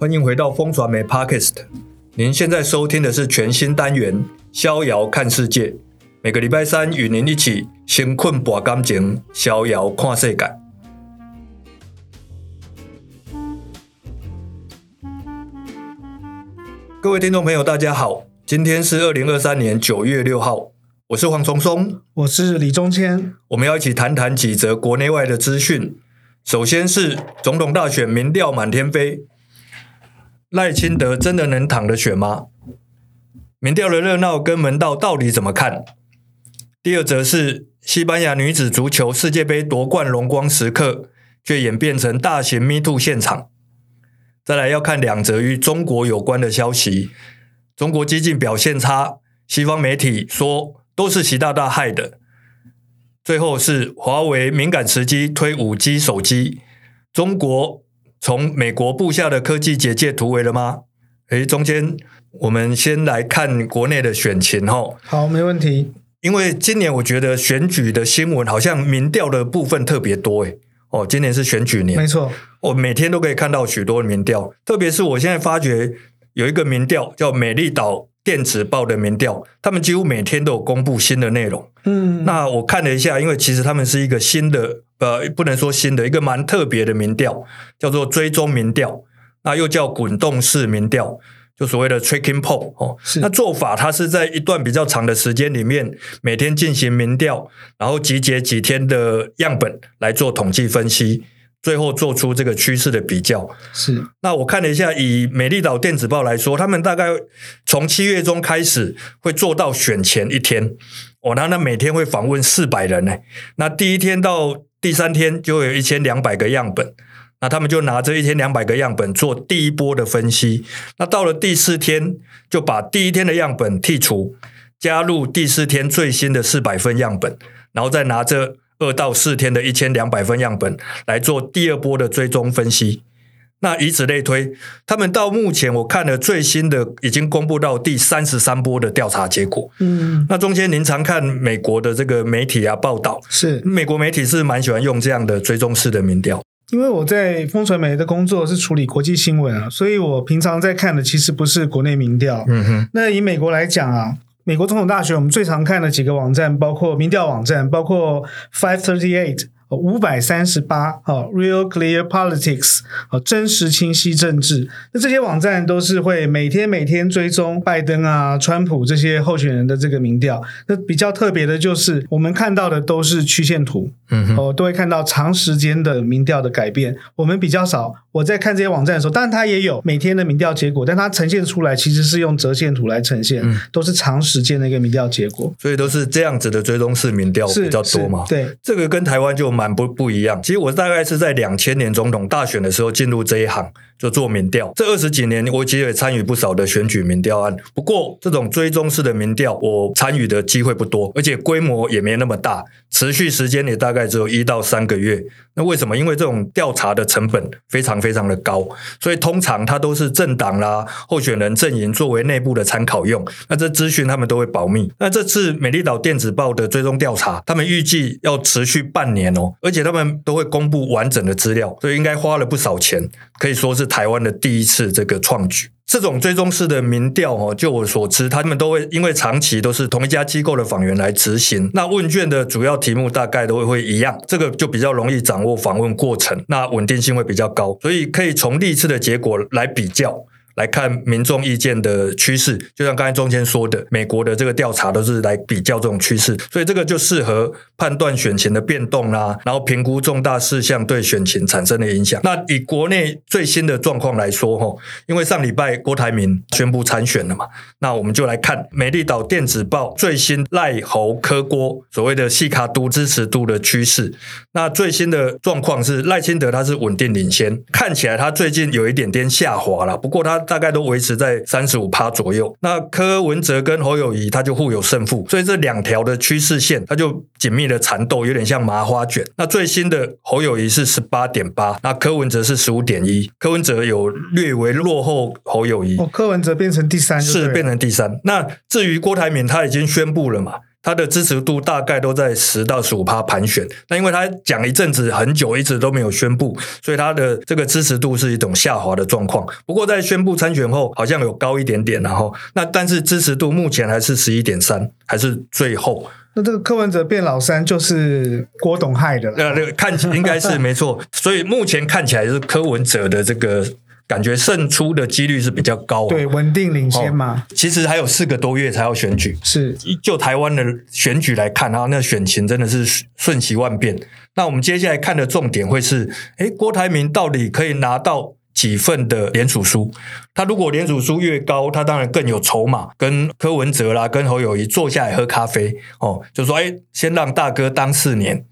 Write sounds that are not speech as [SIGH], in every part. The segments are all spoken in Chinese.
欢迎回到风传媒 Podcast。您现在收听的是全新单元《逍遥看世界》，每个礼拜三与您一起先困博感情，逍遥看世界。各位听众朋友，大家好，今天是二零二三年九月六号，我是黄崇松，我是李中谦，我们要一起谈谈几则国内外的资讯。首先是总统大选民调满天飞，赖清德真的能躺着选吗？民调的热闹跟门道到底怎么看？第二则是西班牙女子足球世界杯夺冠荣光时刻，却演变成大型 Me Too 现场。再来要看两则与中国有关的消息：中国经济表现差，西方媒体说都是习大大害的。最后是华为敏感时机推五 G 手机，中国从美国布下的科技结界突围了吗？诶，中间我们先来看国内的选情哈。好，没问题。因为今年我觉得选举的新闻好像民调的部分特别多诶。哦，今年是选举年，没错，我每天都可以看到许多民调，特别是我现在发觉有一个民调叫美丽岛。电子报的民调，他们几乎每天都有公布新的内容。嗯，那我看了一下，因为其实他们是一个新的，呃，不能说新的，一个蛮特别的民调，叫做追踪民调，那又叫滚动式民调，就所谓的 tracking poll 哦。是。那做法，它是在一段比较长的时间里面，每天进行民调，然后集结几天的样本来做统计分析。最后做出这个趋势的比较是。那我看了一下，以美丽岛电子报来说，他们大概从七月中开始会做到选前一天，哦，那那每天会访问四百人呢。那第一天到第三天就会有一千两百个样本，那他们就拿这一千两百个样本做第一波的分析。那到了第四天，就把第一天的样本剔除，加入第四天最新的四百份样本，然后再拿着。二到四天的一千两百份样本来做第二波的追踪分析，那以此类推，他们到目前我看了最新的已经公布到第三十三波的调查结果。嗯，那中间您常看美国的这个媒体啊报道，是美国媒体是蛮喜欢用这样的追踪式的民调。因为我在风传媒的工作是处理国际新闻啊，所以我平常在看的其实不是国内民调。嗯哼，那以美国来讲啊。美国总统大选，我们最常看的几个网站，包括民调网站，包括 Five Thirty Eight。五百三十八，好，Real Clear Politics，好，真实清晰政治。那这些网站都是会每天每天追踪拜登啊、川普这些候选人的这个民调。那比较特别的就是，我们看到的都是曲线图，嗯哼，哦，都会看到长时间的民调的改变。我们比较少，我在看这些网站的时候，当然它也有每天的民调结果，但它呈现出来其实是用折线图来呈现，嗯、都是长时间的一个民调结果。所以都是这样子的追踪式民调比较多嘛？对，这个跟台湾就。蛮不不一样。其实我大概是在两千年总统大选的时候进入这一行，就做民调。这二十几年，我其实也参与不少的选举民调案。不过，这种追踪式的民调，我参与的机会不多，而且规模也没那么大，持续时间也大概只有一到三个月。那为什么？因为这种调查的成本非常非常的高，所以通常它都是政党啦、候选人阵营作为内部的参考用。那这资讯他们都会保密。那这次美丽岛电子报的追踪调查，他们预计要持续半年哦。而且他们都会公布完整的资料，所以应该花了不少钱，可以说是台湾的第一次这个创举。这种追踪式的民调哦，就我所知，他们都会因为长期都是同一家机构的访员来执行，那问卷的主要题目大概都会会一样，这个就比较容易掌握访问过程，那稳定性会比较高，所以可以从历次的结果来比较。来看民众意见的趋势，就像刚才中间说的，美国的这个调查都是来比较这种趋势，所以这个就适合判断选情的变动啦，然后评估重大事项对选情产生的影响。那以国内最新的状况来说，哈，因为上礼拜郭台铭宣布参选了嘛，那我们就来看美丽岛电子报最新赖侯柯郭所谓的细卡都支持度的趋势。那最新的状况是赖清德他是稳定领先，看起来他最近有一点点下滑了，不过他。大概都维持在三十五趴左右。那柯文哲跟侯友谊他就互有胜负，所以这两条的趋势线，它就紧密的缠斗，有点像麻花卷。那最新的侯友谊是十八点八，那柯文哲是十五点一，柯文哲有略微落后侯友谊。哦，柯文哲变成第三，是变成第三。那至于郭台铭，他已经宣布了嘛。他的支持度大概都在十到十五趴盘旋。那因为他讲一阵子很久，一直都没有宣布，所以他的这个支持度是一种下滑的状况。不过在宣布参选后，好像有高一点点，然后那但是支持度目前还是十一点三，还是最后。那这个柯文哲变老三就是郭董害的，呃，那个看起应该是没错，所以目前看起来是柯文哲的这个感觉胜出的几率是比较高，对，稳定领先嘛。哦，其实还有四个多月才要选举，是就台湾的选举来看啊，那选情真的是瞬息万变。那我们接下来看的重点会是，诶，郭台铭到底可以拿到几份的联署书，他如果联署书越高，他当然更有筹码，跟柯文哲啦，跟侯友谊坐下来喝咖啡哦，就说哎，先让大哥当四年，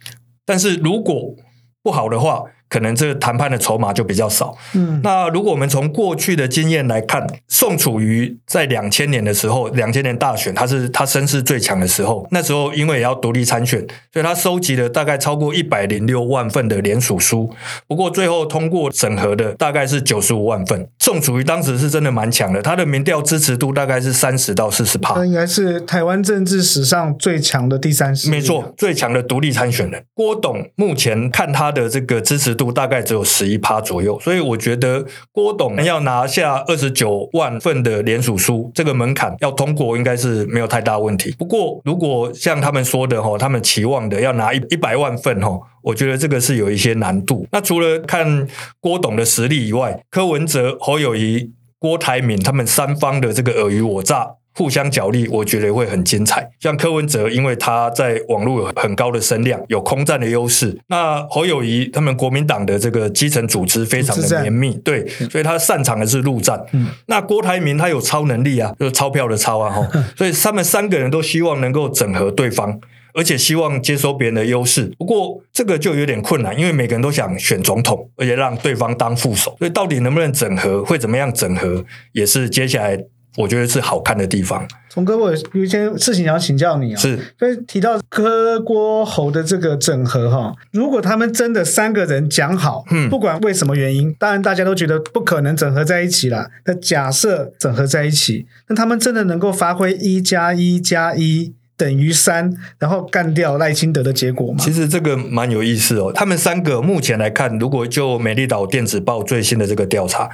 但是如果不好的话。可能这个谈判的筹码就比较少。嗯，那如果我们从过去的经验来看，宋楚瑜在两千年的时候，两千年大选，他是他声势最强的时候。那时候因为也要独立参选，所以他收集了大概超过一百零六万份的联署书。不过最后通过审核的大概是九十五万份。宋楚瑜当时是真的蛮强的，他的民调支持度大概是三十到四十趴。那应该是台湾政治史上最强的第三势力。没错，最强的独立参选人郭董，目前看他的这个支持度大概只有十一趴左右，所以我觉得郭董要拿下二十九万份的联署书，这个门槛要通过应该是没有太大问题。不过，如果像他们说的哈，他们期望的要拿一一百万份哈，我觉得这个是有一些难度。那除了看郭董的实力以外，柯文哲、侯友谊、郭台铭他们三方的这个尔虞我诈。互相角力，我觉得会很精彩。像柯文哲，因为他在网络有很高的声量，有空战的优势。那侯友谊他们国民党的这个基层组织非常的绵密，对，所以他擅长的是陆战。嗯，那郭台铭他有超能力啊，就是钞票的钞啊，哈。所以他们三个人都希望能够整合对方，而且希望接收别人的优势。不过这个就有点困难，因为每个人都想选总统，而且让对方当副手。所以到底能不能整合，会怎么样整合，也是接下来。我觉得是好看的地方。从哥，我有一些事情想要请教你啊。是，所以提到柯郭侯的这个整合哈，如果他们真的三个人讲好，嗯，不管为什么原因，当然大家都觉得不可能整合在一起了。那假设整合在一起，那他们真的能够发挥一加一加一等于三，然后干掉赖清德的结果吗？其实这个蛮有意思哦。他们三个目前来看，如果就美丽岛电子报最新的这个调查。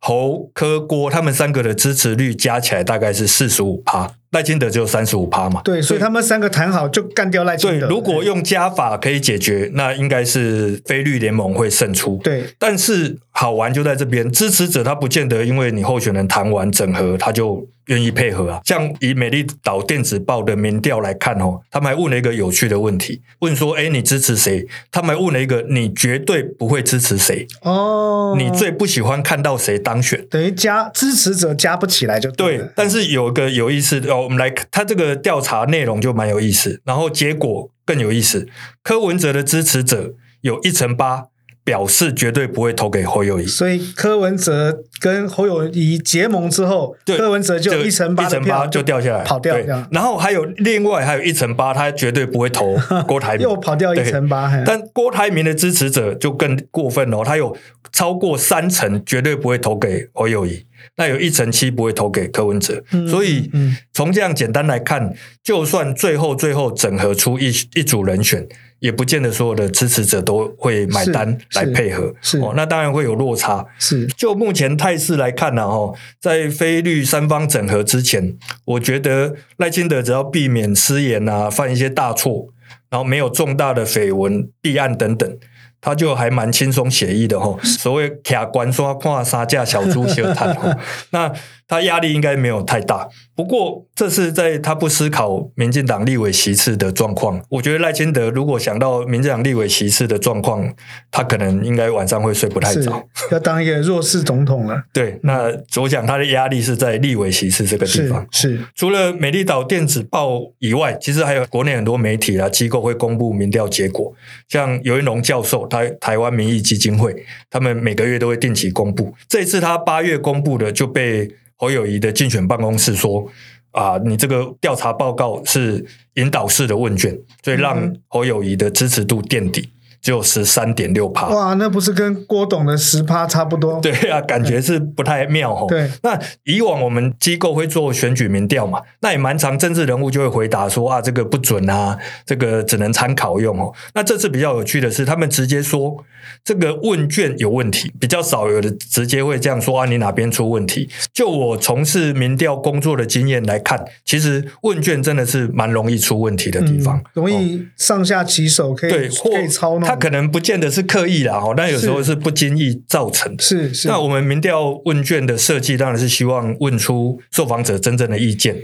侯、柯、郭，他们三个的支持率加起来大概是四十五趴，赖清德只有三十五趴嘛。对，所以他们三个谈好就干掉赖清德。对，如果用加法可以解决，那应该是非绿联盟会胜出。对，但是好玩就在这边，支持者他不见得因为你候选人谈完整合他就。愿意配合啊，像以美丽岛电子报的民调来看哦，他们还问了一个有趣的问题，问说：哎，你支持谁？他们还问了一个你绝对不会支持谁？哦，你最不喜欢看到谁当选？等于加支持者加不起来就对。对，但是有一个有意思的我们来，他这个调查内容就蛮有意思，然后结果更有意思，柯文哲的支持者有一成八。表示绝对不会投给侯友谊，所以柯文哲跟侯友谊结盟之后，柯文哲就一层八，一成八就掉下来，跑掉。然后还有另外还有一层八，他绝对不会投郭台铭，[LAUGHS] 又跑掉一层八。但郭台铭的支持者就更过分哦，他有超过三成绝对不会投给侯友谊，那有一成七不会投给柯文哲。嗯、所以、嗯、从这样简单来看，就算最后最后整合出一一组人选。也不见得所有的支持者都会买单来配合，哦，那当然会有落差。是，就目前态势来看呢，哦，在非律三方整合之前，我觉得赖清德只要避免失言啊，犯一些大错，然后没有重大的绯闻弊案等等。他就还蛮轻松写意的哈，所谓卡关刷跨杀价小猪小摊，[LAUGHS] 那他压力应该没有太大。不过这是在他不思考民进党立委席次的状况。我觉得赖清德如果想到民进党立委席次的状况，他可能应该晚上会睡不太着。要当一个弱势总统了。[LAUGHS] 对，那我想他的压力是在立委席次这个地方。是，是除了美丽岛电子报以外，其实还有国内很多媒体啊机构会公布民调结果，像尤云龙教授。台台湾民意基金会，他们每个月都会定期公布。这一次他八月公布的，就被侯友谊的竞选办公室说：“啊，你这个调查报告是引导式的问卷，所以让侯友谊的支持度垫底。”只有十三点六趴。哇，那不是跟郭董的十趴差不多？对啊，感觉是不太妙哦。对，那以往我们机构会做选举民调嘛，那也蛮常政治人物就会回答说啊，这个不准啊，这个只能参考用哦。那这次比较有趣的是，他们直接说这个问卷有问题，比较少有的直接会这样说啊，你哪边出问题？就我从事民调工作的经验来看，其实问卷真的是蛮容易出问题的地方，嗯、容易上下其手，可以对，可以操弄。他可能不见得是刻意啦，哦，但有时候是不经意造成的。是是。那我们民调问卷的设计当然是希望问出受访者真正的意见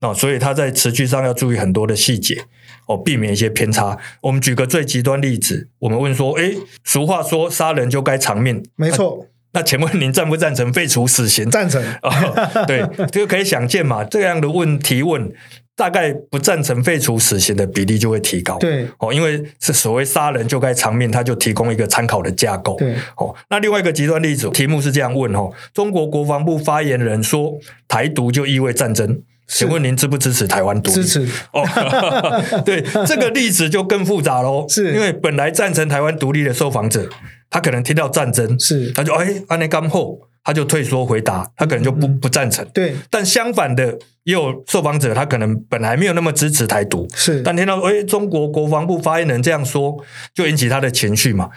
哦，所以他在词句上要注意很多的细节哦，避免一些偏差。我们举个最极端例子，我们问说：诶，俗话说杀人就该偿命，没错。那请问您赞不赞成废除死刑？赞成。哦，对，这个可以想见嘛，这样的问提问。大概不赞成废除死刑的比例就会提高，对。哦，因为是所谓杀人就该偿命，他就提供一个参考的架构，对。哦。那另外一个极端例子，题目是这样问哦：中国国防部发言人说台独就意味战争，请问您支不支持台湾独立？支持。哦，[LAUGHS] 对，这个例子就更复杂喽，是。因为本来赞成台湾独立的受访者，他可能听到战争，是。他就哎，安内干后，他就退缩回答，他可能就不、嗯、不赞成，对，但相反的。也有受访者，他可能本来没有那么支持台独，是，但听到诶中国国防部发言人这样说，就引起他的情绪嘛。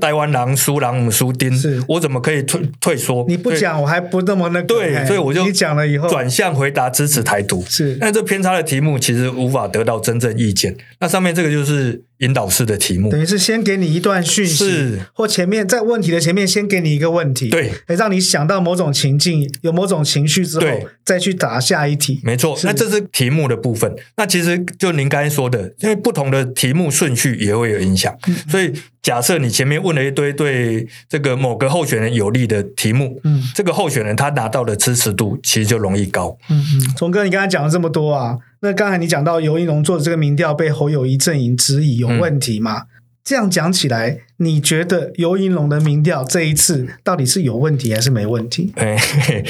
台湾狼苏狼苏丁，是我怎么可以退退缩？你不讲，我还不那么那个。对，所以我就你讲了以后转向回答支持台独。是，但这偏差的题目其实无法得到真正意见。那上面这个就是引导式的题目，等于是先给你一段讯息，是或前面在问题的前面先给你一个问题，对，让你想到某种情境，有某种情绪之后，再去答下一题。没错，那这。是题目的部分，那其实就您刚才说的，因为不同的题目顺序也会有影响，嗯、所以假设你前面问了一堆对这个某个候选人有利的题目，嗯，这个候选人他拿到的支持度其实就容易高。嗯嗯，聪哥，你刚才讲了这么多啊，那刚才你讲到尤一龙做的这个民调被侯友宜阵营质疑有问题吗？嗯、这样讲起来，你觉得尤银龙的民调这一次到底是有问题还是没问题？嘿嘿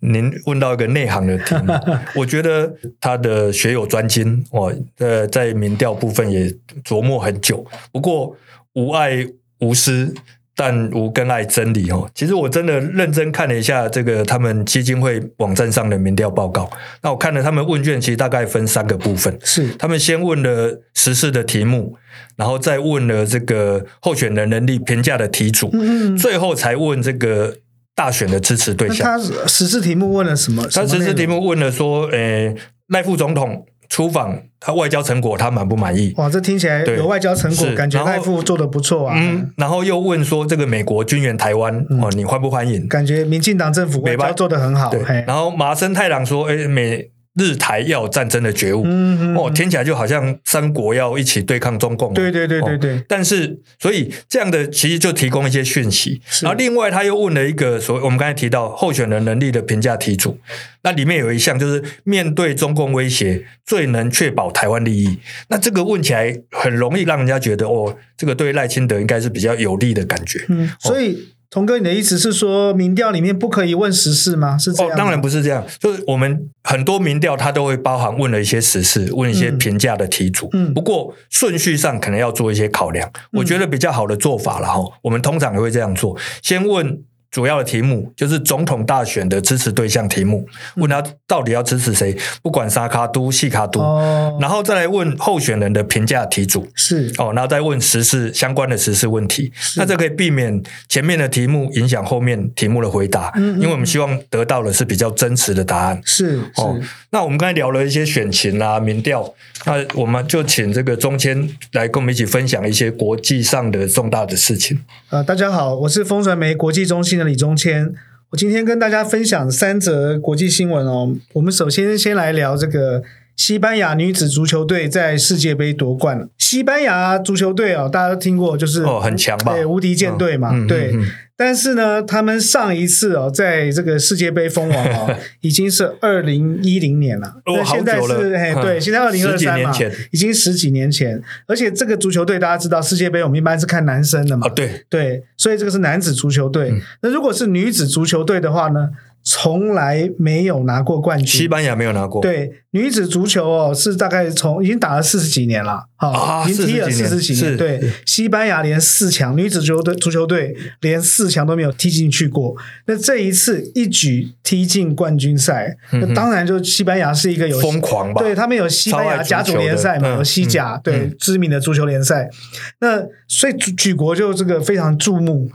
您问到一个内行的题目，我觉得他的学有专精哦，呃，在民调部分也琢磨很久。不过无爱无私，但无更爱真理哦。其实我真的认真看了一下这个他们基金会网站上的民调报告。那我看了他们问卷，其实大概分三个部分。是他们先问了时事的题目，然后再问了这个候选人能力评价的题组，嗯，最后才问这个。大选的支持对象，他实事题目问了什么？他实事题目问了说，诶、欸，赖副总统出访，他外交成果他满不满意？哇，这听起来有外交成果，感觉赖副做的不错啊。嗯，然后又问说，这个美国军援台湾，哦、嗯，你欢不欢迎？感觉民进党政府外交做的很好。对，然后麻生太郎说，哎、欸，美。日台要有战争的觉悟，嗯嗯、哦，听起来就好像三国要一起对抗中共。对对对对对。哦、但是，所以这样的其实就提供一些讯息。然后，另外他又问了一个所谓我们刚才提到候选人能力的评价题组，那里面有一项就是面对中共威胁，最能确保台湾利益。那这个问起来很容易让人家觉得，哦，这个对赖清德应该是比较有利的感觉。嗯，所以。哦聪哥，你的意思是说，民调里面不可以问时事吗？是这样？哦，当然不是这样。就是我们很多民调，它都会包含问了一些时事，问一些评价的题组。嗯，不过顺序上可能要做一些考量。嗯，我觉得比较好的做法了哈，我们通常也会这样做，先问。主要的题目就是总统大选的支持对象题目，问他到底要支持谁，不管沙卡都、细卡都，哦、然后再来问候选人的评价题组，是。哦，然后再问时事相关的时事问题，那这可以避免前面的题目影响后面题目的回答，嗯嗯，因为我们希望得到的是比较真实的答案，是哦。那我们刚才聊了一些选情啊、民调，那我们就请这个中谦来跟我们一起分享一些国际上的重大的事情。呃，大家好，我是风传媒国际中心李中谦，我今天跟大家分享三则国际新闻哦。我们首先先来聊这个西班牙女子足球队在世界杯夺冠了。西班牙足球队哦，大家都听过，就是哦很强吧？对，无敌舰队嘛，哦、对。嗯嗯嗯但是呢，他们上一次哦，在这个世界杯封王哦，[LAUGHS] 已经是二零一零年了。哦，现在是。嘿，对，现在二零二三嘛，已经十几年前。而且这个足球队大家知道，世界杯我们一般是看男生的嘛。哦，对对，所以这个是男子足球队。那如果是女子足球队的话呢？从来没有拿过冠军。西班牙没有拿过。对，女子足球哦，是大概从已经打了四十几年了，啊，已经踢了四十几年。是对，西班牙连四强女子足球队足球队连四强都没有踢进去过。那这一次一举踢进冠军赛，嗯、那当然就西班牙是一个有疯狂吧？对，他们有西班牙甲组联赛嘛，有西甲，对、嗯，知名的足球联赛。那所以举国就这个非常注目，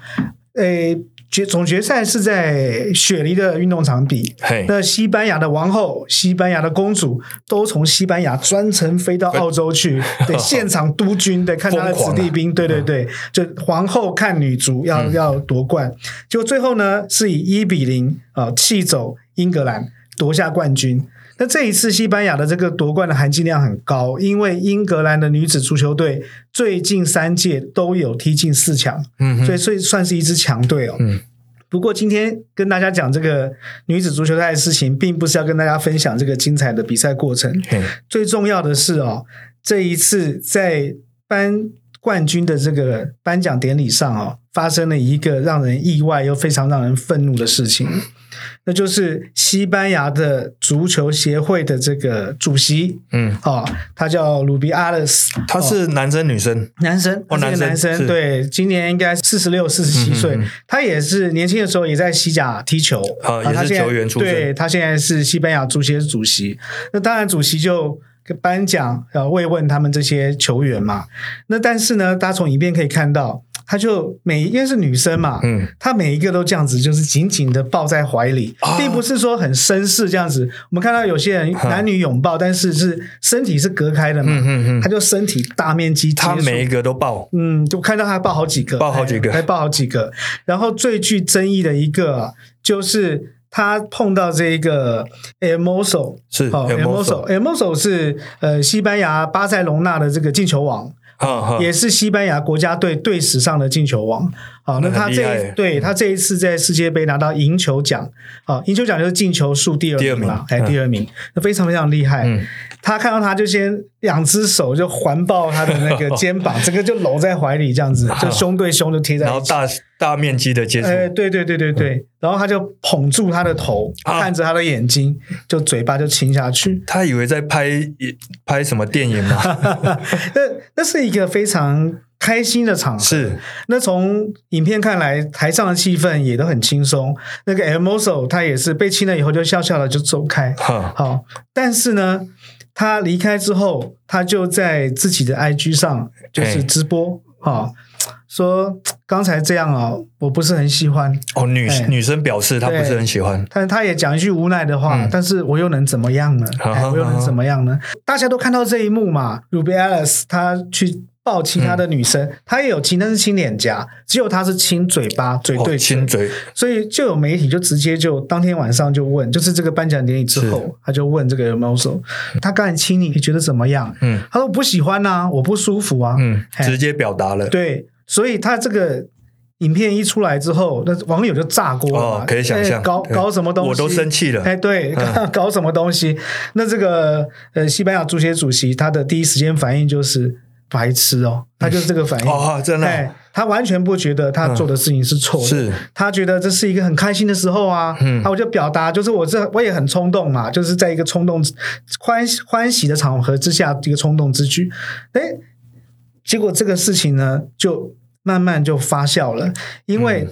诶。决总决赛是在雪梨的运动场比那西班牙的王后、西班牙的公主都从西班牙专程飞到澳洲去，对，[LAUGHS] 现场督军，对，看他的子弟兵，对对对，就皇后看女足要、嗯、要夺冠，就最后呢是以一比零啊气走英格兰夺下冠军。那这一次西班牙的这个夺冠的含金量很高，因为英格兰的女子足球队最近三届都有踢进四强，嗯，所以所以算是一支强队哦。嗯，不过今天跟大家讲这个女子足球赛的事情，并不是要跟大家分享这个精彩的比赛过程。嗯，最重要的是哦，这一次在颁冠军的这个颁奖典礼上哦，发生了一个让人意外又非常让人愤怒的事情。那就是西班牙的足球协会的这个主席，嗯，哦，他叫鲁比阿勒斯，他是男生女生？男生，哦，男生，男生，对，今年应该四十六、四十七岁，他也是年轻的时候也在西甲踢球，啊，也是球员出身，对，他现在是西班牙足协主席，那当然主席就颁奖，呃，慰问他们这些球员嘛，那但是呢，大家从影片可以看到。他就每因为是女生嘛，嗯，她每一个都这样子，就是紧紧的抱在怀里，哦，并不是说很绅士这样子。我们看到有些人男女拥抱，但是是身体是隔开的嘛，嗯嗯嗯，他就身体大面积，他每一个都抱，嗯，就看到他抱好几个，抱好几个，还抱好几个。然后最具争议的一个就是他碰到这一个 Hermoso 是哦 Hermoso，Hermoso 是呃西班牙巴塞隆纳的这个进球王。也是西班牙国家队队史上的进球王。好，那他这一对他这一次在世界杯拿到赢球奖，好，赢球奖就是进球数第二名了，哎，第二名，那非常非常厉害。嗯，他看到他就先两只手就环抱他的那个 [LAUGHS] 肩膀，整个就搂在怀里，这样子就 [LAUGHS] 胸对胸就贴在一起，然后大大面积的接触，哎，对对对对对，嗯，然后他就捧住他的头，看着他的眼睛，就嘴巴就亲下去。他以为在拍拍什么电影吗？[LAUGHS] 那那是一个非常。开心的场合是，那从影片看来，台上的气氛也都很轻松。那个 Hermoso 他也是被亲了以后就笑笑的就走开。好，但是呢，他离开之后，他就在自己的 IG 上就是直播，好说刚才这样啊，我不是很喜欢。哦，女女生表示她不是很喜欢，但她也讲一句无奈的话，嗯、但是我又能怎么样呢？我又能怎么样呢？大家都看到这一幕嘛，Ruby Alice 她去。抱其他的女生，嗯、他也有亲，但是亲脸颊，只有他是亲嘴巴，嘴对嘴，亲嘴，所以就有媒体就直接就当天晚上就问，就是这个颁奖典礼之后，他就问这个他刚才亲你，你觉得怎么样？嗯，他说我不喜欢啊，我不舒服啊，嗯，直接表达了，对，所以他这个影片一出来之后，那网友就炸锅了，哦，可以想象，搞搞什么东西，我都生气了，哎，对，嗯、搞什么东西？那这个呃，西班牙足协主席他的第一时间反应就是。白痴哦，他就是这个反应。[LAUGHS] 哦，真的，哎，他完全不觉得他做的事情是错的，是。他觉得这是一个很开心的时候啊，嗯，啊我就表达，就是我这我也很冲动嘛，就是在一个冲动欢欢喜的场合之下，一个冲动之举，哎，结果这个事情呢，就慢慢就发酵了，因为。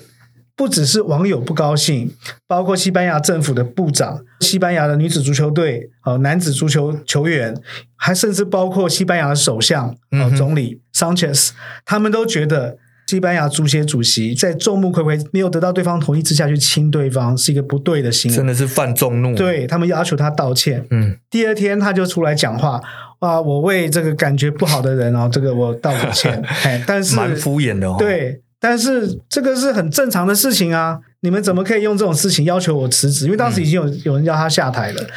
嗯不只是网友不高兴，包括西班牙政府的部长、西班牙的女子足球队、呃男子足球球员，还甚至包括西班牙的首相、呃总理桑切斯，他们都觉得西班牙足协主席在众目睽睽没有得到对方同意之下去亲对方是一个不对的行为，真的是犯众怒。对，他们要求他道歉。嗯，第二天他就出来讲话，啊，我为这个感觉不好的人哦，这个我道个歉。[LAUGHS] 哎，但是蛮敷衍的哦。对。但是这个是很正常的事情啊！你们怎么可以用这种事情要求我辞职？因为当时已经有有人要他下台了。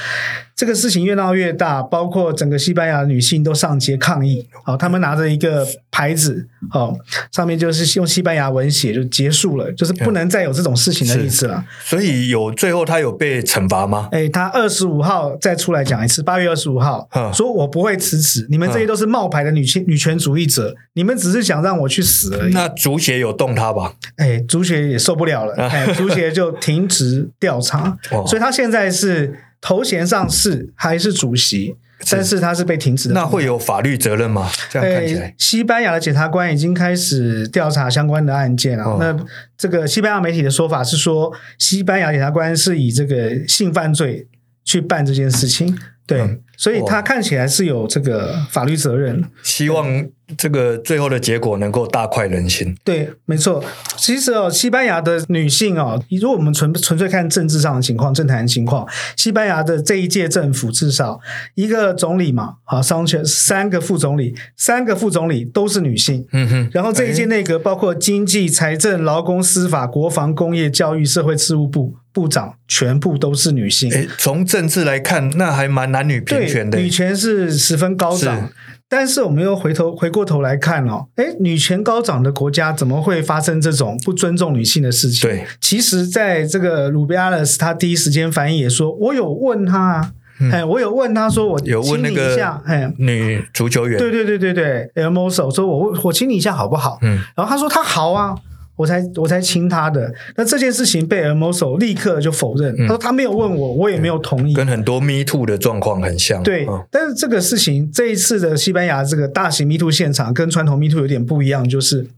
这个事情越闹越大，包括整个西班牙女性都上街抗议。好，他们拿着一个牌子，好，上面就是用西班牙文写，就结束了，就是不能再有这种事情的意思了。所以有最后他有被惩罚吗？哎，他二十五号再出来讲一次，八月二十五号，说我不会辞职。你们这些都是冒牌的女性女权主义者，你们只是想让我去死而已。那足协有动他吧？哎，足协也受不了了，[LAUGHS] 哎，足协就停职调查。所以他现在是。头衔上是还是主席，但是他是被停止的。那会有法律责任吗？这样看起来，西班牙的检察官已经开始调查相关的案件了。哦、那这个西班牙媒体的说法是说，西班牙检察官是以这个性犯罪去办这件事情。对，嗯、所以他看起来是有这个法律责任。希望。这个最后的结果能够大快人心。对，没错。其实哦，西班牙的女性哦，如果我们纯纯粹看政治上的情况、政坛的情况，西班牙的这一届政府至少一个总理嘛，好，桑切三个副总理，三个副总理都是女性。嗯哼。然后这一届内阁包括经济、财政、劳工、司法、国防、工业、教育、社会事务部部长，全部都是女性。诶，从政治来看，那还蛮男女平权的，女权是十分高涨。但是我们又回头回过头来看哦，诶，女权高涨的国家怎么会发生这种不尊重女性的事情？对，其实在这个鲁比亚勒斯，他第一时间反应也说，我有问他，哎、嗯，我有问他说，我有问那个哎，女足球员，对对对对对，Hermoso 说我我亲你一下好不好？嗯，然后他说他好啊。我才我才亲他的，那这件事情被 Hermoso 立刻就否认，嗯、他说他没有问我，我也没有同意，跟很多 Me Too 的状况很像。对，哦、但是这个事情这一次的西班牙这个大型 Me Too 现场跟传统 Me Too 有点不一样，就是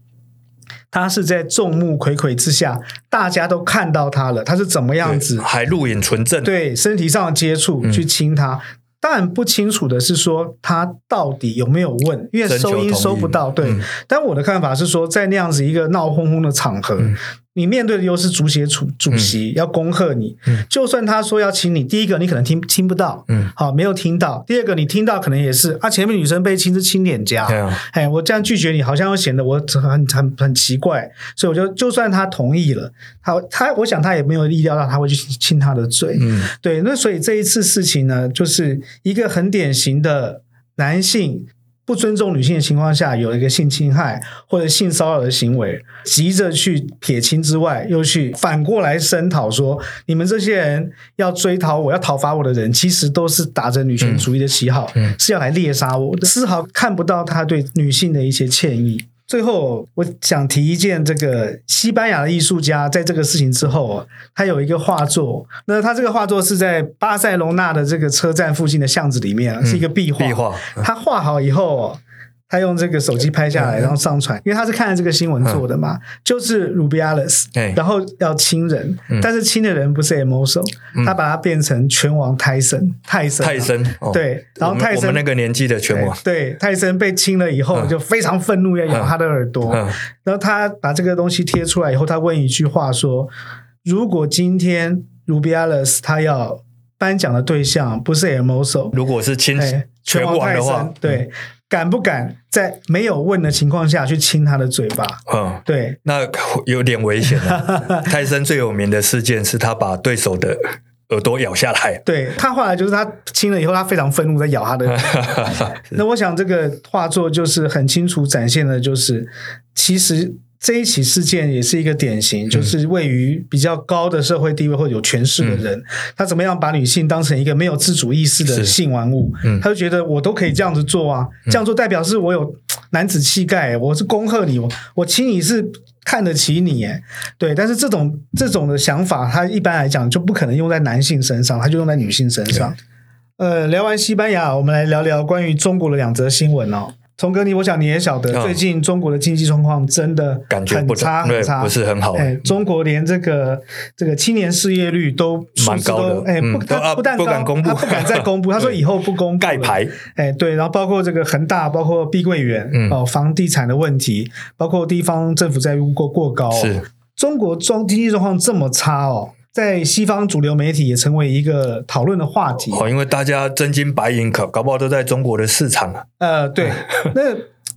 他是在众目睽睽之下，大家都看到他了，他是怎么样子，还录影存证，对身体上的接触去亲他。嗯但不清楚的是说他到底有没有问，因为收音收不到。对，嗯、但我的看法是说，在那样子一个闹哄哄的场合。嗯你面对的又是足协主主席，嗯、要恭贺你。嗯、就算他说要请你，第一个你可能听听不到，嗯，好，没有听到。第二个你听到可能也是啊，前面女生被亲是亲脸颊，哎、嗯，哎，我这样拒绝你，好像又显得我很很很奇怪。所以我就就算他同意了，他他，我想他也没有意料到他会去亲他的嘴，嗯，对。那所以这一次事情呢，就是一个很典型的男性。不尊重女性的情况下，有一个性侵害或者性骚扰的行为，急着去撇清之外，又去反过来声讨说，你们这些人要追讨我，要讨伐我的人，其实都是打着女权主义的旗号，嗯嗯、是要来猎杀我的，丝毫看不到他对女性的一些歉意。最后，我想提一件，这个西班牙的艺术家在这个事情之后，他有一个画作。那他这个画作是在巴塞隆纳的这个车站附近的巷子里面，是一个壁画。壁画，他画好以后。他用这个手机拍下来，然后上传，因为他是看了这个新闻做的嘛，就是 Rubiales，，然后要亲人，但是亲的人不是 Hermoso，他把他变成拳王泰森，泰森，泰森，对，然后泰森那个年纪的拳王，对，泰森被亲了以后就非常愤怒，要咬他的耳朵，然后他把这个东西贴出来以后，他问一句话说：如果今天 Rubiales 他要颁奖的对象不是 Hermoso，如果是亲拳王的话，对。敢不敢在没有问的情况下去亲他的嘴巴？嗯，对，那有点危险了。[LAUGHS] 泰森最有名的事件是他把对手的耳朵咬下来。对，他后来就是他亲了以后，他非常愤怒，在咬他的。[LAUGHS] 那我想这个画作就是很清楚展现的，就是其实。这一起事件也是一个典型，就是位于比较高的社会地位或者有权势的人，嗯、他怎么样把女性当成一个没有自主意识的性玩物？嗯、他就觉得我都可以这样子做啊，嗯、这样做代表是我有男子气概，我是恭贺你，我我亲你是看得起你，哎，对。但是这种这种的想法，他一般来讲就不可能用在男性身上，他就用在女性身上。呃，聊完西班牙，我们来聊聊关于中国的两则新闻哦。聪哥，你我想你也晓得，最近中国的经济状况真的很差，很差，很差，不是很好。哎，中国连这个这个青年失业率都蛮高的，哎，不，他不但不敢公布，他不敢再公布，他说以后不公布。盖牌，哎，对，然后包括这个恒大，包括碧桂园，哦，房地产的问题，包括地方政府债务过过高，是。中国状经济状况这么差哦。在西方主流媒体也成为一个讨论的话题。哦，因为大家真金白银搞搞不好都在中国的市场啊。呃，对，[LAUGHS] 那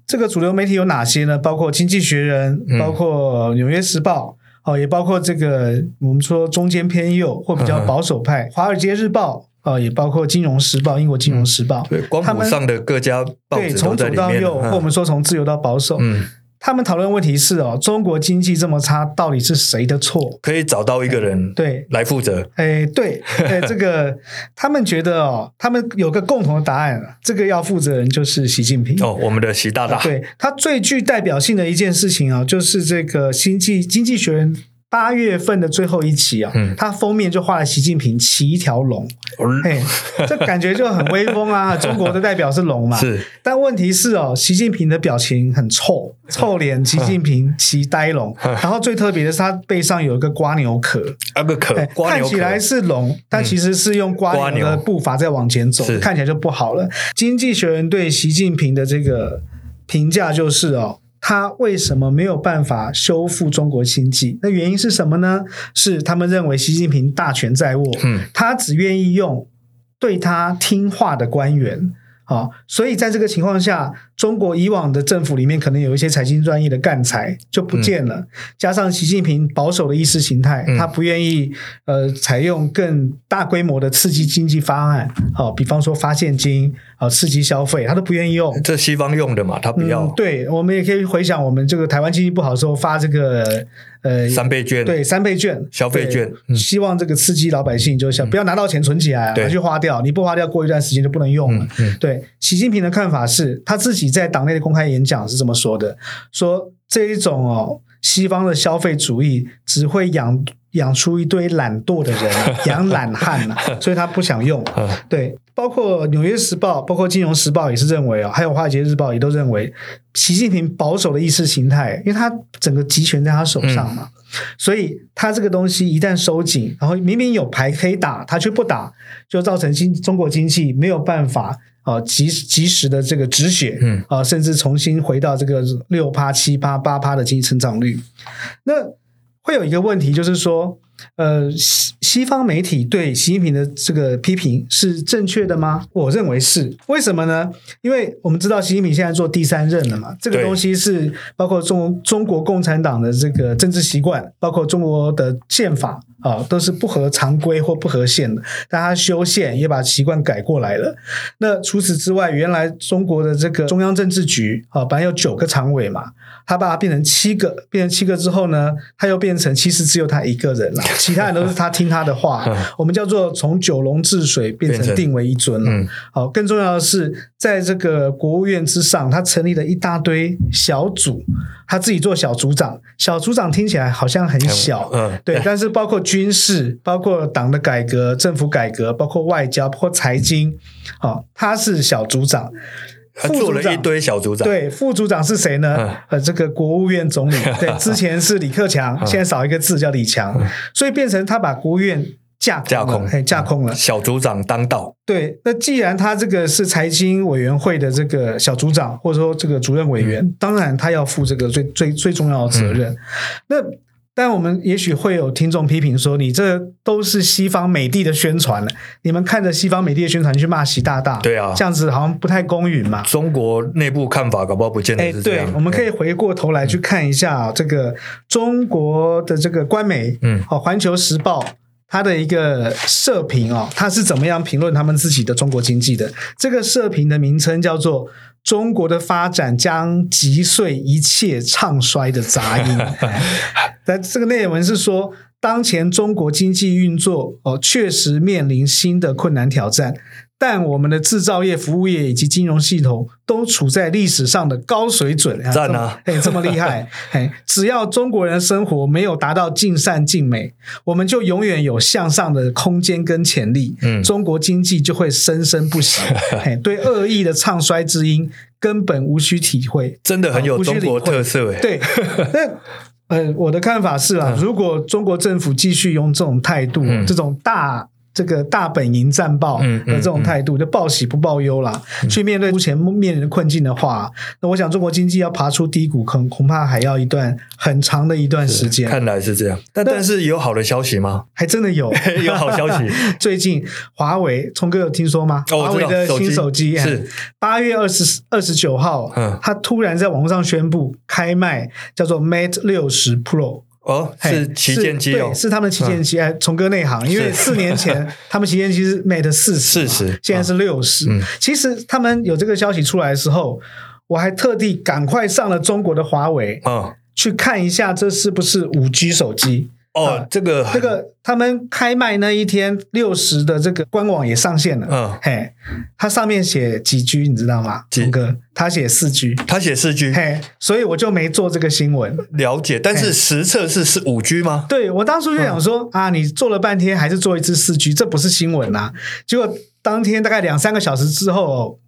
这个主流媒体有哪些呢？包括《经济学人》，包括《纽约时报》，哦，也包括这个我们说中间偏右或比较保守派《华尔街日报》。呃，也包括《金融时报》、英国《金融时报》嗯，对，光谱上的各家报纸从左到右，或我们说从自由到保守，嗯。他们讨论问题是哦，中国经济这么差，到底是谁的错？可以找到一个人对来负责。哎，对，哎，[LAUGHS] 这个他们觉得哦，他们有个共同的答案，这个要负责人就是习近平哦，我们的习大大。对，他最具代表性的一件事情啊，就是这个《经济经济学人》。八月份的最后一期啊，嗯，它封面就画了习近平骑一条龙，嘿，这感觉就很威风啊！[LAUGHS] 中国的代表是龙嘛，是。但问题是哦，习近平的表情很臭，臭脸，习近平骑呆龙。然后最特别的是，他背上有一个瓜牛壳，啊个壳，看起来是龙，但其实是用瓜牛的步伐在往前走，看起来就不好了。经济学人对习近平的这个评价就是哦。他为什么没有办法修复中国经济？那原因是什么呢？是他们认为习近平大权在握，嗯，他只愿意用对他听话的官员。好，所以在这个情况下，中国以往的政府里面可能有一些财经专业的干才就不见了，嗯、加上习近平保守的意识形态，嗯、他不愿意呃采用更大规模的刺激经济方案，好、啊，比方说发现金啊，刺激消费，他都不愿意用。这西方用的嘛，他不要。嗯、对，我们也可以回想我们这个台湾经济不好的时候发这个。呃，三倍券，对，三倍券，消费券，嗯、希望这个刺激老百姓，就想不要拿到钱存起来，拿、嗯、去花掉，你不花掉，过一段时间就不能用了。对，习近平的看法是，他自己在党内的公开演讲是这么说的：说这一种哦，西方的消费主义只会养养出一堆懒惰的人，[LAUGHS] 养懒汉呐，所以他不想用。对。包括《纽约时报》、包括《金融时报》也是认为哦，还有《华尔街日报》也都认为，习近平保守的意识形态，因为他整个集权在他手上嘛，嗯、所以他这个东西一旦收紧，然后明明有牌可以打，他却不打，就造成经中国经济没有办法啊及及时的这个止血，嗯啊，甚至重新回到这个六趴、七趴、八趴的经济成长率。那会有一个问题，就是说。呃，西西方媒体对习近平的这个批评是正确的吗？我认为是。为什么呢？因为我们知道习近平现在做第三任了嘛，这个东西是包括中中国共产党的这个政治习惯，包括中国的宪法啊，都是不合常规或不合宪的。但他修宪也把习惯改过来了。那除此之外，原来中国的这个中央政治局啊，本来有九个常委嘛，他把它变成七个，变成七个之后呢，他又变成其实只有他一个人了。[LAUGHS] 其他人都是他听他的话，我们叫做从九龙治水变成定为一尊了。好，更重要的是，在这个国务院之上，他成立了一大堆小组，他自己做小组长。小组长听起来好像很小，嗯，对。但是包括军事，包括党的改革、政府改革，包括外交，包括财经，好，他是小组长。他做了一堆小组长，对，副组长是谁呢？嗯、呃，这个国务院总理，[LAUGHS] 对，之前是李克强，嗯、现在少一个字叫李强，嗯、所以变成他把国务院架架空，嘿，架空了。小组长当道，对。那既然他这个是财经委员会的这个小组长，或者说这个主任委员，嗯、当然他要负这个最最最重要的责任。嗯、那。但我们也许会有听众批评说：“你这都是西方美帝的宣传了，你们看着西方美帝的宣传去骂习大大，对啊，这样子好像不太公允嘛。”中国内部看法搞不好不见得是这样。对，我们可以回过头来去看一下这个中国的这个官媒，嗯，哦，《环球时报》它的一个社评哦，它是怎么样评论他们自己的中国经济的？这个社评的名称叫做。中国的发展将击碎一切唱衰的杂音。[LAUGHS] 但这个内文是说，当前中国经济运作哦，确实面临新的困难挑战。但我们的制造业、服务业以及金融系统都处在历史上的高水准，赞啊！哎，这么厉害！哎，只要中国人生活没有达到尽善尽美，我们就永远有向上的空间跟潜力。嗯，中国经济就会生生不息。[LAUGHS] 哎，对恶意的唱衰之音根本无需体会，[LAUGHS] 真的很有中国特色。哎，对，[LAUGHS] 那呃，我的看法是啊，如果中国政府继续用这种态度，这种大。这个大本营战报的这种态度，嗯嗯嗯、就报喜不报忧啦。嗯、去面对目前面临的困境的话，那我想中国经济要爬出低谷，恐恐怕还要一段很长的一段时间。看来是这样，但但是有好的消息吗？[LAUGHS] 还真的有，[LAUGHS] 有好消息。[LAUGHS] 最近华为，聪哥有听说吗？华为的新手机是八月二十二十九号，嗯，他突然在网络上宣布开卖，叫做 Mate 六十 Pro。哦，是旗舰机哦，是他们的旗舰机。哎，崇哥内行，因为四年前 [LAUGHS] 他们旗舰机是 Mate 四十，四十，现在是六十。其实他们有这个消息出来的时候，我还特地赶快上了中国的华为，嗯，去看一下这是不是五 G 手机。哦，这个这个他们开卖那一天，六十的这个官网也上线了。嗯，嘿，它上面写几 G，你知道吗？几哥？他写四 G，他写四 G。嘿，所以我就没做这个新闻。了解，但是实测是是五 G 吗？对，我当初就想说、嗯、啊，你做了半天还是做一次四 G，这不是新闻呐。结果当天大概两三个小时之后，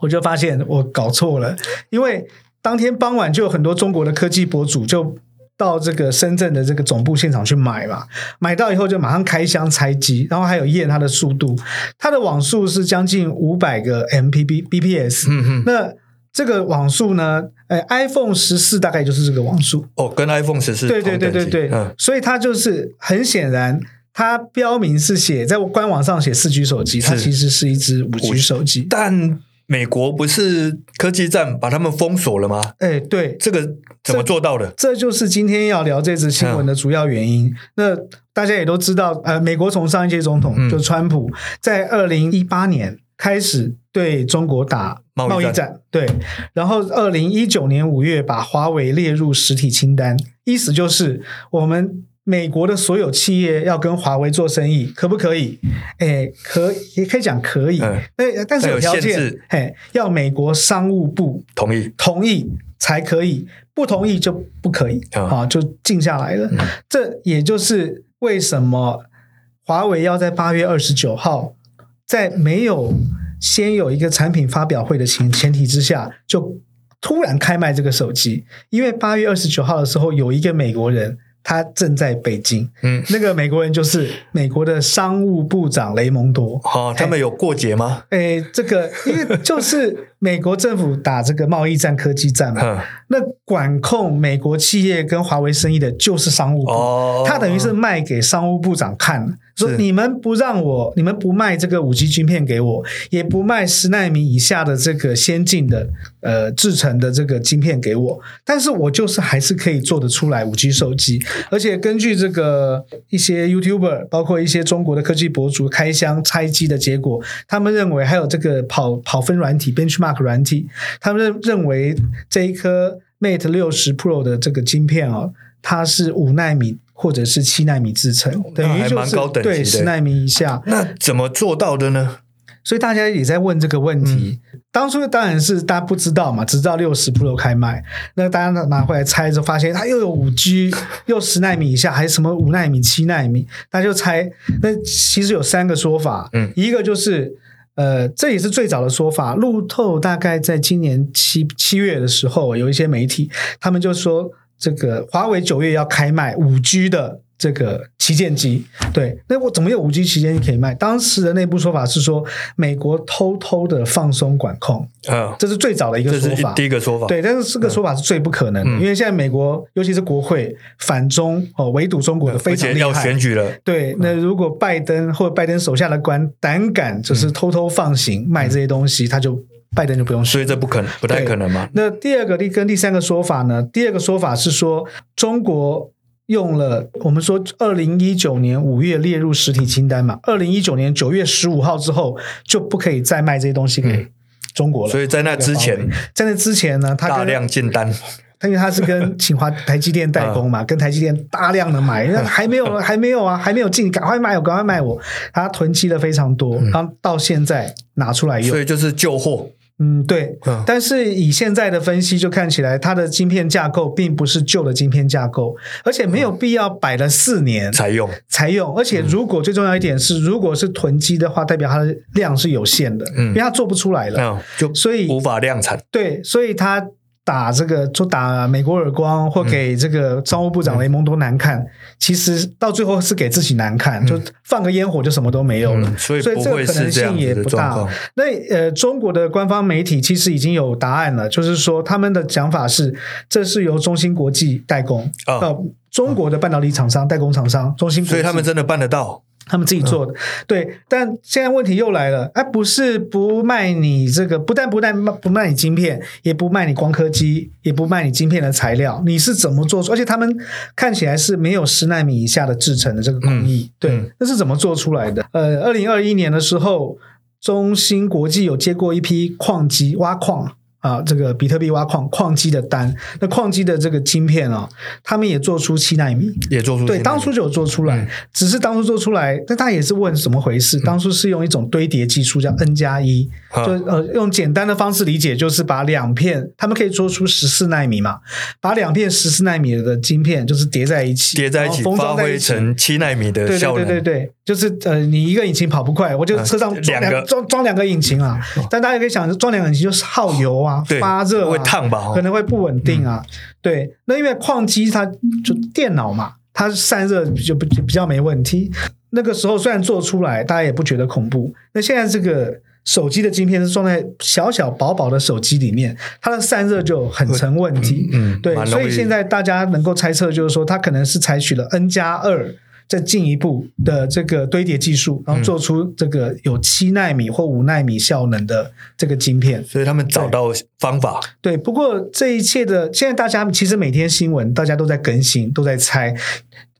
我就发现我搞错了，因为当天傍晚就有很多中国的科技博主就。到这个深圳的这个总部现场去买嘛，买到以后就马上开箱拆机，然后还有验它的速度，它的网速是将近五百个 Mbps。嗯哼，那这个网速呢？哎，iPhone 十四大概就是这个网速哦，跟 iPhone 十四对对对对对，嗯，所以它就是很显然，它标明是写在官网上写四 G 手机，它其实是一只五 G 手机，但。美国不是科技战把他们封锁了吗？哎，对，这个怎么做到的？这，这就是今天要聊这次新闻的主要原因。嗯、那大家也都知道，呃，美国从上一届总统、嗯、就川普在二零一八年开始对中国打贸易战对，然后二零一九年五月把华为列入实体清单，意思就是我们。美国的所有企业要跟华为做生意，可不可以？哎，可也可以讲可以，哎、嗯，但是有条件，哎，要美国商务部同意，同意才可以，不同意就不可以，啊、嗯，就静下来了。嗯、这也就是为什么华为要在八月二十九号，在没有先有一个产品发表会的前前提之下，就突然开卖这个手机，因为八月二十九号的时候，有一个美国人。他正在北京，嗯，那个美国人就是美国的商务部长雷蒙多。哦，他们有过节吗？哎，这个因为就是美国政府打这个贸易战、科技战嘛，嗯、那管控美国企业跟华为生意的就是商务部，哦、他等于是卖给商务部长看。说你们不让我，你们不卖这个五 G 晶片给我，也不卖十纳米以下的这个先进的呃制成的这个晶片给我，但是我就是还是可以做得出来五 G 手机，而且根据这个一些 YouTuber，包括一些中国的科技博主开箱拆机的结果，他们认为还有这个跑跑分软体 Benchmark 软体，他们认认为这一颗 Mate 六十 Pro 的这个晶片哦，它是五纳米。或者是七纳米制成，等于就是对十纳米以下。那怎么做到的呢？所以大家也在问这个问题。嗯、当初当然是大家不知道嘛，只知道六十 Pro 开卖。那大家拿回来拆之后，发现它又有五 G，[LAUGHS] 又十纳米以下，还是什么五纳米、七纳米，大家就猜。那其实有三个说法。嗯，一个就是呃，这也是最早的说法。路透大概在今年七七月的时候，有一些媒体他们就说。这个华为九月要开卖五 G 的这个旗舰机，对，那我怎么有五 G 旗舰机可以卖？当时的内部说法是说，美国偷偷的放松管控，啊，这是最早的一个说法，第一个说法。对，但是这个说法是最不可能的，嗯、因为现在美国尤其是国会反中哦，围堵中国的非常厉害，要选举了。对，那如果拜登或者拜登手下的官胆敢就是偷偷放行、嗯、卖这些东西，他就。拜登就不用说，所以这不可能，不太可能嘛。那第二个第跟第三个说法呢？第二个说法是说，中国用了我们说二零一九年五月列入实体清单嘛，二零一九年九月十五号之后就不可以再卖这些东西给中国了。嗯、所以在那之前，在那之前呢，他大量进单。因为他是跟 [LAUGHS] 清华台积电代工嘛，跟台积电大量的买，那还没有 [LAUGHS] 还没有啊，还没有进，赶快卖我，赶快卖我，他囤积了非常多，然后到现在拿出来用，所以就是旧货。嗯，对。但是以现在的分析，就看起来它的晶片架构并不是旧的晶片架构，而且没有必要摆了四年才用才用。而且如果最重要一点是，如果是囤积的话，代表它的量是有限的，因为它做不出来了，就所以无法量产。对，所以它。打这个就打美国耳光，或给这个商务部长雷蒙多难看，嗯、其实到最后是给自己难看，嗯、就放个烟火就什么都没有了。嗯、所以，所以这个可能性也不大。那呃，中国的官方媒体其实已经有答案了，就是说他们的讲法是，这是由中芯国际代工，呃、哦，中国的半导体厂商、代工厂商中芯国际，所以他们真的办得到。他们自己做的，嗯、对，但现在问题又来了，哎，不是不卖你这个，不但不但不卖你晶片，也不卖你光刻机，也不卖你晶片的材料，你是怎么做出？而且他们看起来是没有十纳米以下的制程的这个工艺，嗯、对，那是怎么做出来的？呃，二零二一年的时候，中芯国际有接过一批矿机挖矿。啊，这个比特币挖矿矿机的单，那矿机的这个晶片啊，他们也做出七纳米，也做出对，当初就有做出来，嗯、只是当初做出来，但他也是问怎么回事？嗯、当初是用一种堆叠技术，叫 N 加一，嗯、就呃用简单的方式理解，就是把两片，他们可以做出十四纳米嘛，把两片十四纳米的晶片就是叠在一起，叠在一起，封装在一起发挥成七纳米的效能。对对对对对，就是呃，你一个引擎跑不快，我就车上装两个装装两个引擎啊，但大家可以想，装两个引擎就是耗油啊。发热、啊、会烫吧？可能会不稳定啊。嗯、对，那因为矿机它就电脑嘛，它散热就比比较没问题。那个时候虽然做出来，大家也不觉得恐怖。那现在这个手机的晶片是装在小小薄薄的手机里面，它的散热就很成问题。嗯，嗯对，所以现在大家能够猜测，就是说它可能是采取了 N 加二。再进一步的这个堆叠技术，然后做出这个有七纳米或五纳米效能的这个晶片，所以他们找到方法。对，不过这一切的现在大家其实每天新闻大家都在更新，都在猜。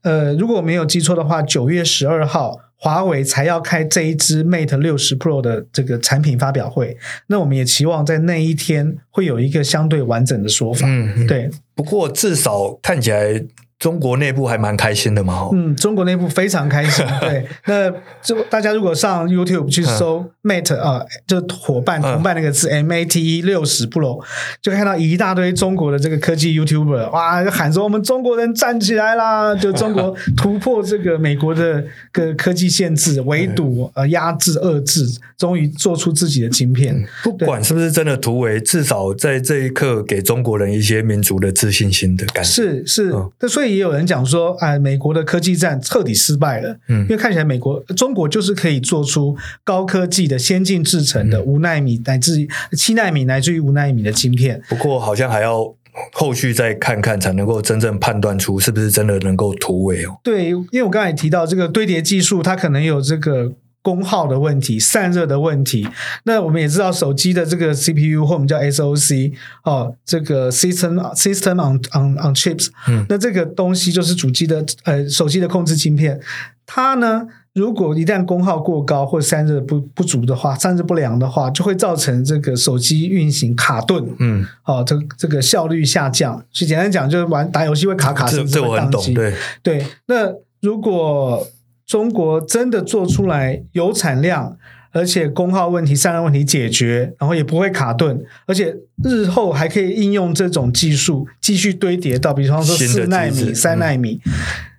呃，如果我没有记错的话，九月十二号华为才要开这一支 Mate 六十 Pro 的这个产品发表会，那我们也期望在那一天会有一个相对完整的说法。嗯，对。不过至少看起来。中国内部还蛮开心的嘛，嗯，中国内部非常开心。[LAUGHS] 对，那就大家如果上 YouTube 去搜 Mate 啊、嗯呃，就伙伴同伴那个字、嗯、M A T E 六十 Pro，就看到一大堆中国的这个科技 YouTuber，哇，就喊说我们中国人站起来啦！就中国突破这个美国的个科技限制、[LAUGHS] 围堵、呃压制、遏制，终于做出自己的晶片。嗯、不管是不是真的突围，至少在这一刻给中国人一些民族的自信心的感觉。是是，那、嗯、所以。也有人讲说，哎，美国的科技战彻底失败了。嗯，因为看起来美国、中国就是可以做出高科技的先进制程的五纳米乃至七纳米乃至于五纳米的晶片。不过，好像还要后续再看看，才能够真正判断出是不是真的能够突围哦。对，因为我刚才提到这个堆叠技术，它可能有这个。功耗的问题、散热的问题，那我们也知道手机的这个 CPU 或我们叫 SOC 哦，这个 System System on on on Chips，嗯，那这个东西就是主机的呃手机的控制芯片，它呢，如果一旦功耗过高或散热不不足的话，散热不良的话，就会造成这个手机运行卡顿，嗯，哦，这这个效率下降。所以简单讲，就是玩打游戏会卡卡，这这我很懂。对。对，那如果中国真的做出来有产量，而且功耗问题、散热问题解决，然后也不会卡顿，而且日后还可以应用这种技术继续堆叠到，比方说四纳米、三纳米。嗯、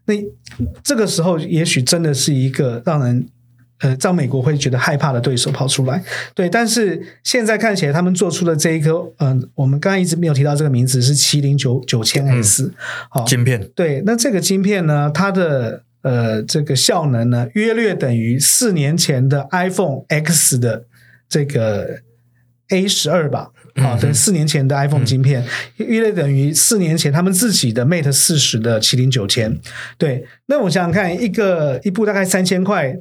那这个时候，也许真的是一个让人呃，让美国会觉得害怕的对手跑出来。对，但是现在看起来，他们做出的这一颗，嗯、呃，我们刚刚一直没有提到这个名字，是麒麟九九千 S 好晶片。对，那这个晶片呢，它的。呃，这个效能呢，约略等于四年前的 iPhone X 的这个 A 十二吧，啊、等四年前的 iPhone 晶片，嗯、约略等于四年前他们自己的 Mate 四十的麒麟九千。对，那我想想看，一个一部大概三千块、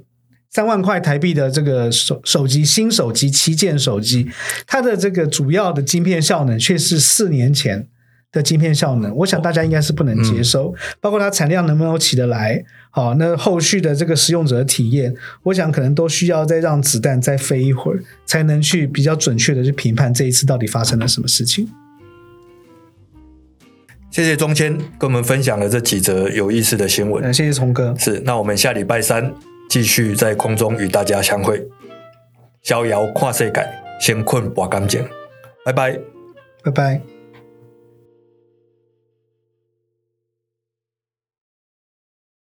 三万块台币的这个手手机，新手机旗舰手机，它的这个主要的晶片效能却是四年前的晶片效能，我想大家应该是不能接受，嗯、包括它产量能不能起得来，好，那后续的这个使用者的体验，我想可能都需要再让子弹再飞一会儿，才能去比较准确的去评判这一次到底发生了什么事情。谢谢中谦跟我们分享了这几则有意思的新闻，谢谢聪哥。是，那我们下礼拜三继续在空中与大家相会。逍遥跨世界，先困拔干净，拜拜，拜拜。